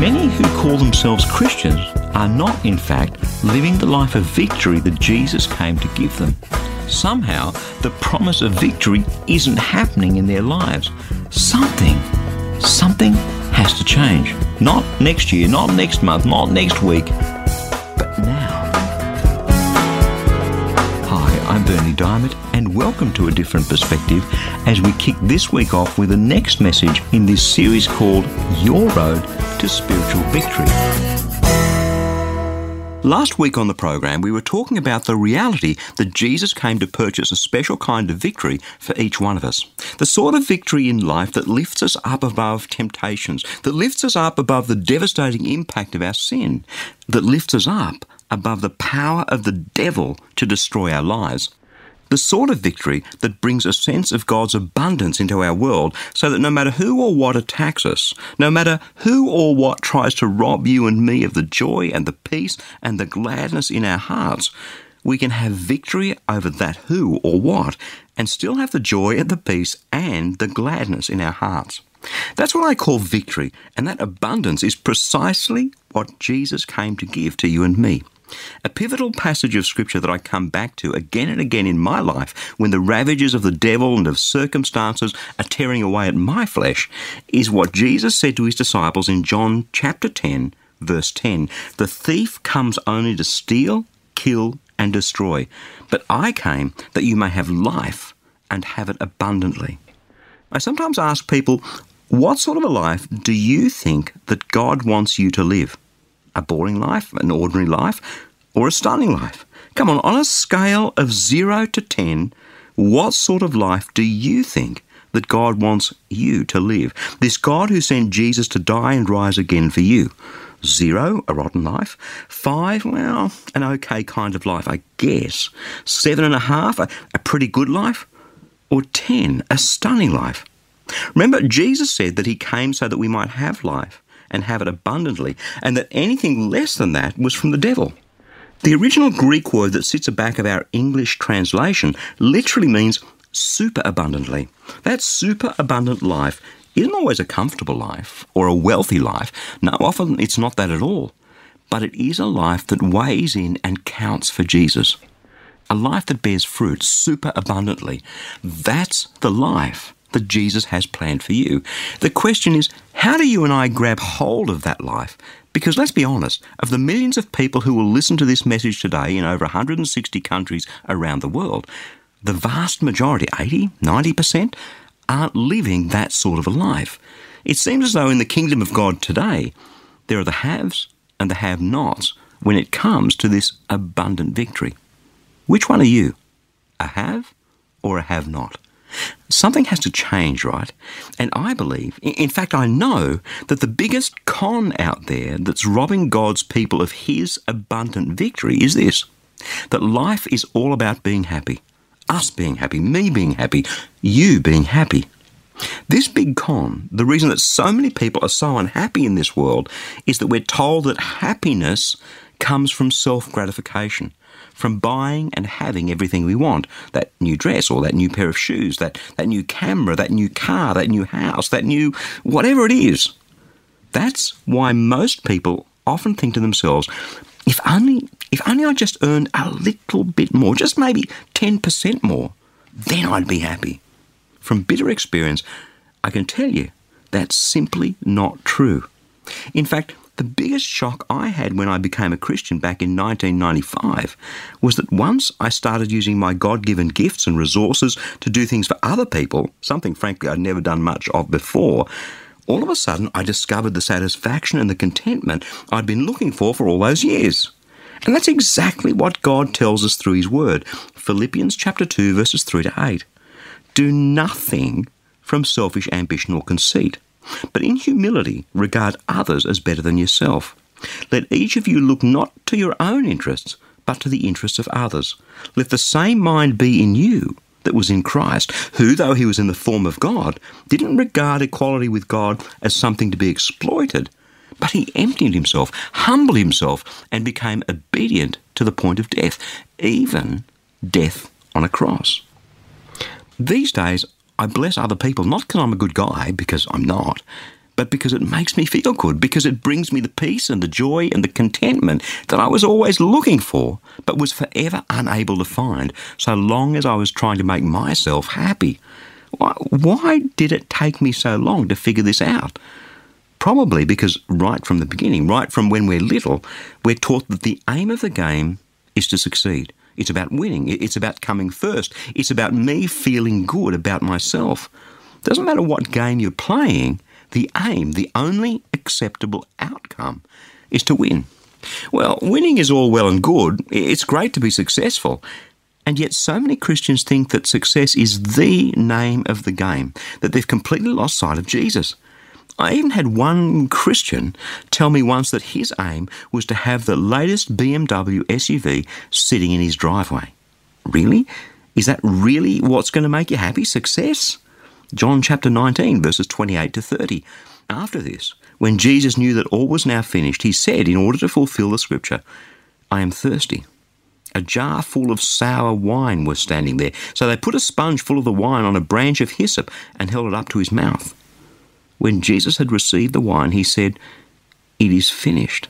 Many who call themselves Christians are not, in fact, living the life of victory that Jesus came to give them. Somehow, the promise of victory isn't happening in their lives. Something, something has to change. Not next year, not next month, not next week, but now. Hi, I'm Berni Dymet, and welcome to A Different Perspective as we kick this week off with the next message in this series called Your Road to Spiritual Victory. Last week on the program, we were talking about the reality that Jesus came to purchase a special kind of victory for each one of us. The sort of victory in life that lifts us up above temptations, that lifts us up above the devastating impact of our sin, that lifts us up above the power of the devil to destroy our lives. The sort of victory that brings a sense of God's abundance into our world so that no matter who or what attacks us, no matter who or what tries to rob you and me of the joy and the peace and the gladness in our hearts, we can have victory over that who or what and still have the joy and the peace and the gladness in our hearts. That's what I call victory, and that abundance is precisely what Jesus came to give to you and me. A pivotal passage of scripture that I come back to again and again in my life when the ravages of the devil and of circumstances are tearing away at my flesh is what Jesus said to his disciples in John chapter 10, verse 10. The thief comes only to steal, kill, and destroy, but I came that you may have life and have it abundantly. I sometimes ask people, what sort of a life do you think that God wants you to live? A boring life, an ordinary life, or a stunning life? Come on, on a scale of 0 to 10, what sort of life do you think that God wants you to live? This God who sent Jesus to die and rise again for you. Zero, a rotten life. Five, well, an okay kind of life, I guess. Seven and a half, a, a pretty good life. Or ten, a stunning life. Remember, Jesus said that he came so that we might have life and have it abundantly, and that anything less than that was from the devil. The original Greek word that sits aback of our English translation literally means super abundantly. That super abundant life isn't always a comfortable life or a wealthy life. No, often it's not that at all. But it is a life that weighs in and counts for Jesus. A life that bears fruit super abundantly. That's the life that Jesus has planned for you. The question is, how do you and I grab hold of that life? Because let's be honest, of the millions of people who will listen to this message today in over 160 countries around the world, the vast majority, 80, 90%, aren't living that sort of a life. It seems as though in the kingdom of God today, there are the haves and the have nots when it comes to this abundant victory. Which one are you? A have or a have not? Something has to change, right? And I believe, in fact, I know that the biggest con out there that's robbing God's people of His abundant victory is this that life is all about being happy. Us being happy, me being happy, you being happy. This big con, the reason that so many people are so unhappy in this world, is that we're told that happiness comes from self gratification from buying and having everything we want that new dress or that new pair of shoes, that, that new camera, that new car, that new house, that new whatever it is. That's why most people often think to themselves, if only, if only I just earned a little bit more, just maybe 10% more, then I'd be happy. From bitter experience, I can tell you that's simply not true. In fact, the biggest shock I had when I became a Christian back in 1995 was that once I started using my God given gifts and resources to do things for other people, something frankly I'd never done much of before, all of a sudden I discovered the satisfaction and the contentment I'd been looking for for all those years. And that's exactly what God tells us through His Word. Philippians chapter 2, verses 3 to 8. Do nothing from selfish ambition or conceit But in humility, regard others as better than yourself. Let each of you look not to your own interests, but to the interests of others. Let the same mind be in you that was in Christ, who, though he was in the form of God, didn't regard equality with God as something to be exploited, but he emptied himself, humbled himself, and became obedient to the point of death, even death on a cross. These days, I bless other people, not because I'm a good guy, because I'm not, but because it makes me feel good, because it brings me the peace and the joy and the contentment that I was always looking for, but was forever unable to find so long as I was trying to make myself happy. Why, why did it take me so long to figure this out? Probably because right from the beginning, right from when we're little, we're taught that the aim of the game is to succeed. It's about winning. It's about coming first. It's about me feeling good about myself. Doesn't matter what game you're playing, the aim, the only acceptable outcome, is to win. Well, winning is all well and good. It's great to be successful. And yet, so many Christians think that success is the name of the game, that they've completely lost sight of Jesus. I even had one Christian tell me once that his aim was to have the latest BMW SUV sitting in his driveway. Really? Is that really what's going to make you happy? Success? John chapter 19, verses 28 to 30. After this, when Jesus knew that all was now finished, he said, in order to fulfill the scripture, I am thirsty. A jar full of sour wine was standing there, so they put a sponge full of the wine on a branch of hyssop and held it up to his mouth. When Jesus had received the wine, he said, It is finished.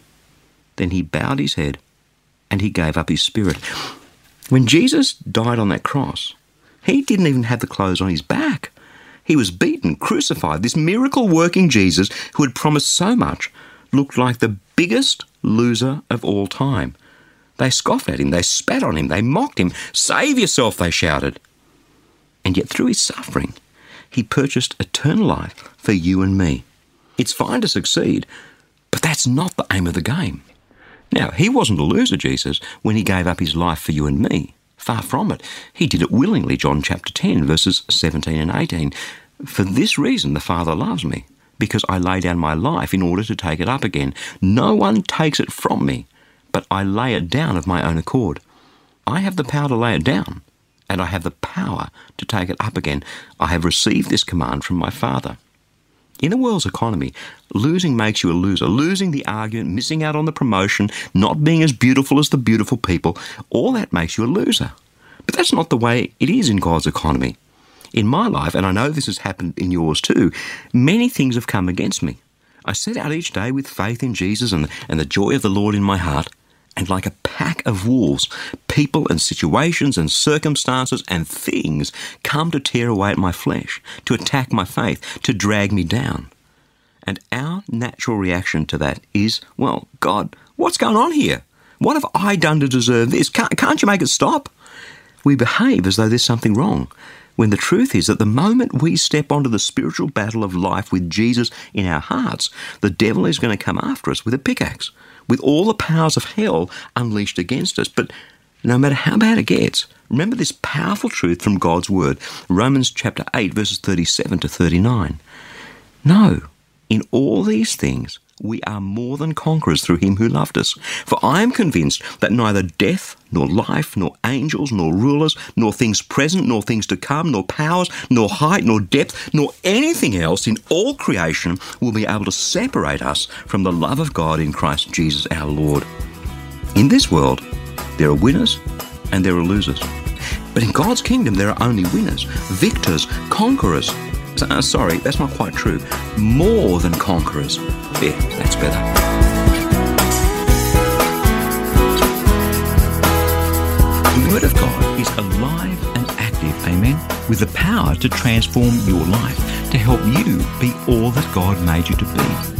Then he bowed his head and he gave up his spirit. When Jesus died on that cross, he didn't even have the clothes on his back. He was beaten, crucified. This miracle working Jesus, who had promised so much, looked like the biggest loser of all time. They scoffed at him, they spat on him, they mocked him. Save yourself, they shouted. And yet, through his suffering, he purchased eternal life for you and me. It's fine to succeed, but that's not the aim of the game. Now, he wasn't a loser, Jesus, when he gave up his life for you and me. Far from it. He did it willingly, John chapter 10, verses 17 and 18. For this reason the Father loves me, because I lay down my life in order to take it up again. No one takes it from me, but I lay it down of my own accord. I have the power to lay it down, and I have the power to take it up again. I have received this command from my Father. In the world's economy, losing makes you a loser. Losing the argument, missing out on the promotion, not being as beautiful as the beautiful people, all that makes you a loser. But that's not the way it is in God's economy. In my life, and I know this has happened in yours too, many things have come against me. I set out each day with faith in Jesus and, and the joy of the Lord in my heart, and like a pack of wolves, people and situations and circumstances and things come to tear away at my flesh, to attack my faith, to drag me down. And our natural reaction to that is, well, God, what's going on here? What have I done to deserve this? Can't, can't you make it stop? We behave as though there's something wrong, when the truth is that the moment we step onto the spiritual battle of life with Jesus in our hearts, the devil is going to come after us with a pickaxe with all the powers of hell unleashed against us. But no matter how bad it gets, remember this powerful truth from God's Word Romans chapter 8, verses 37 to 39. No, in all these things, we are more than conquerors through him who loved us. For I am convinced that neither death, nor life, nor angels, nor rulers, nor things present, nor things to come, nor powers, nor height, nor depth, nor anything else in all creation will be able to separate us from the love of God in Christ Jesus our Lord. In this world, there are winners and there are losers. But in God's kingdom, there are only winners, victors, conquerors. Uh, sorry, that's not quite true. More than conquerors. Yeah, that's better. The Word of God is alive and active, amen, with the power to transform your life, to help you be all that God made you to be.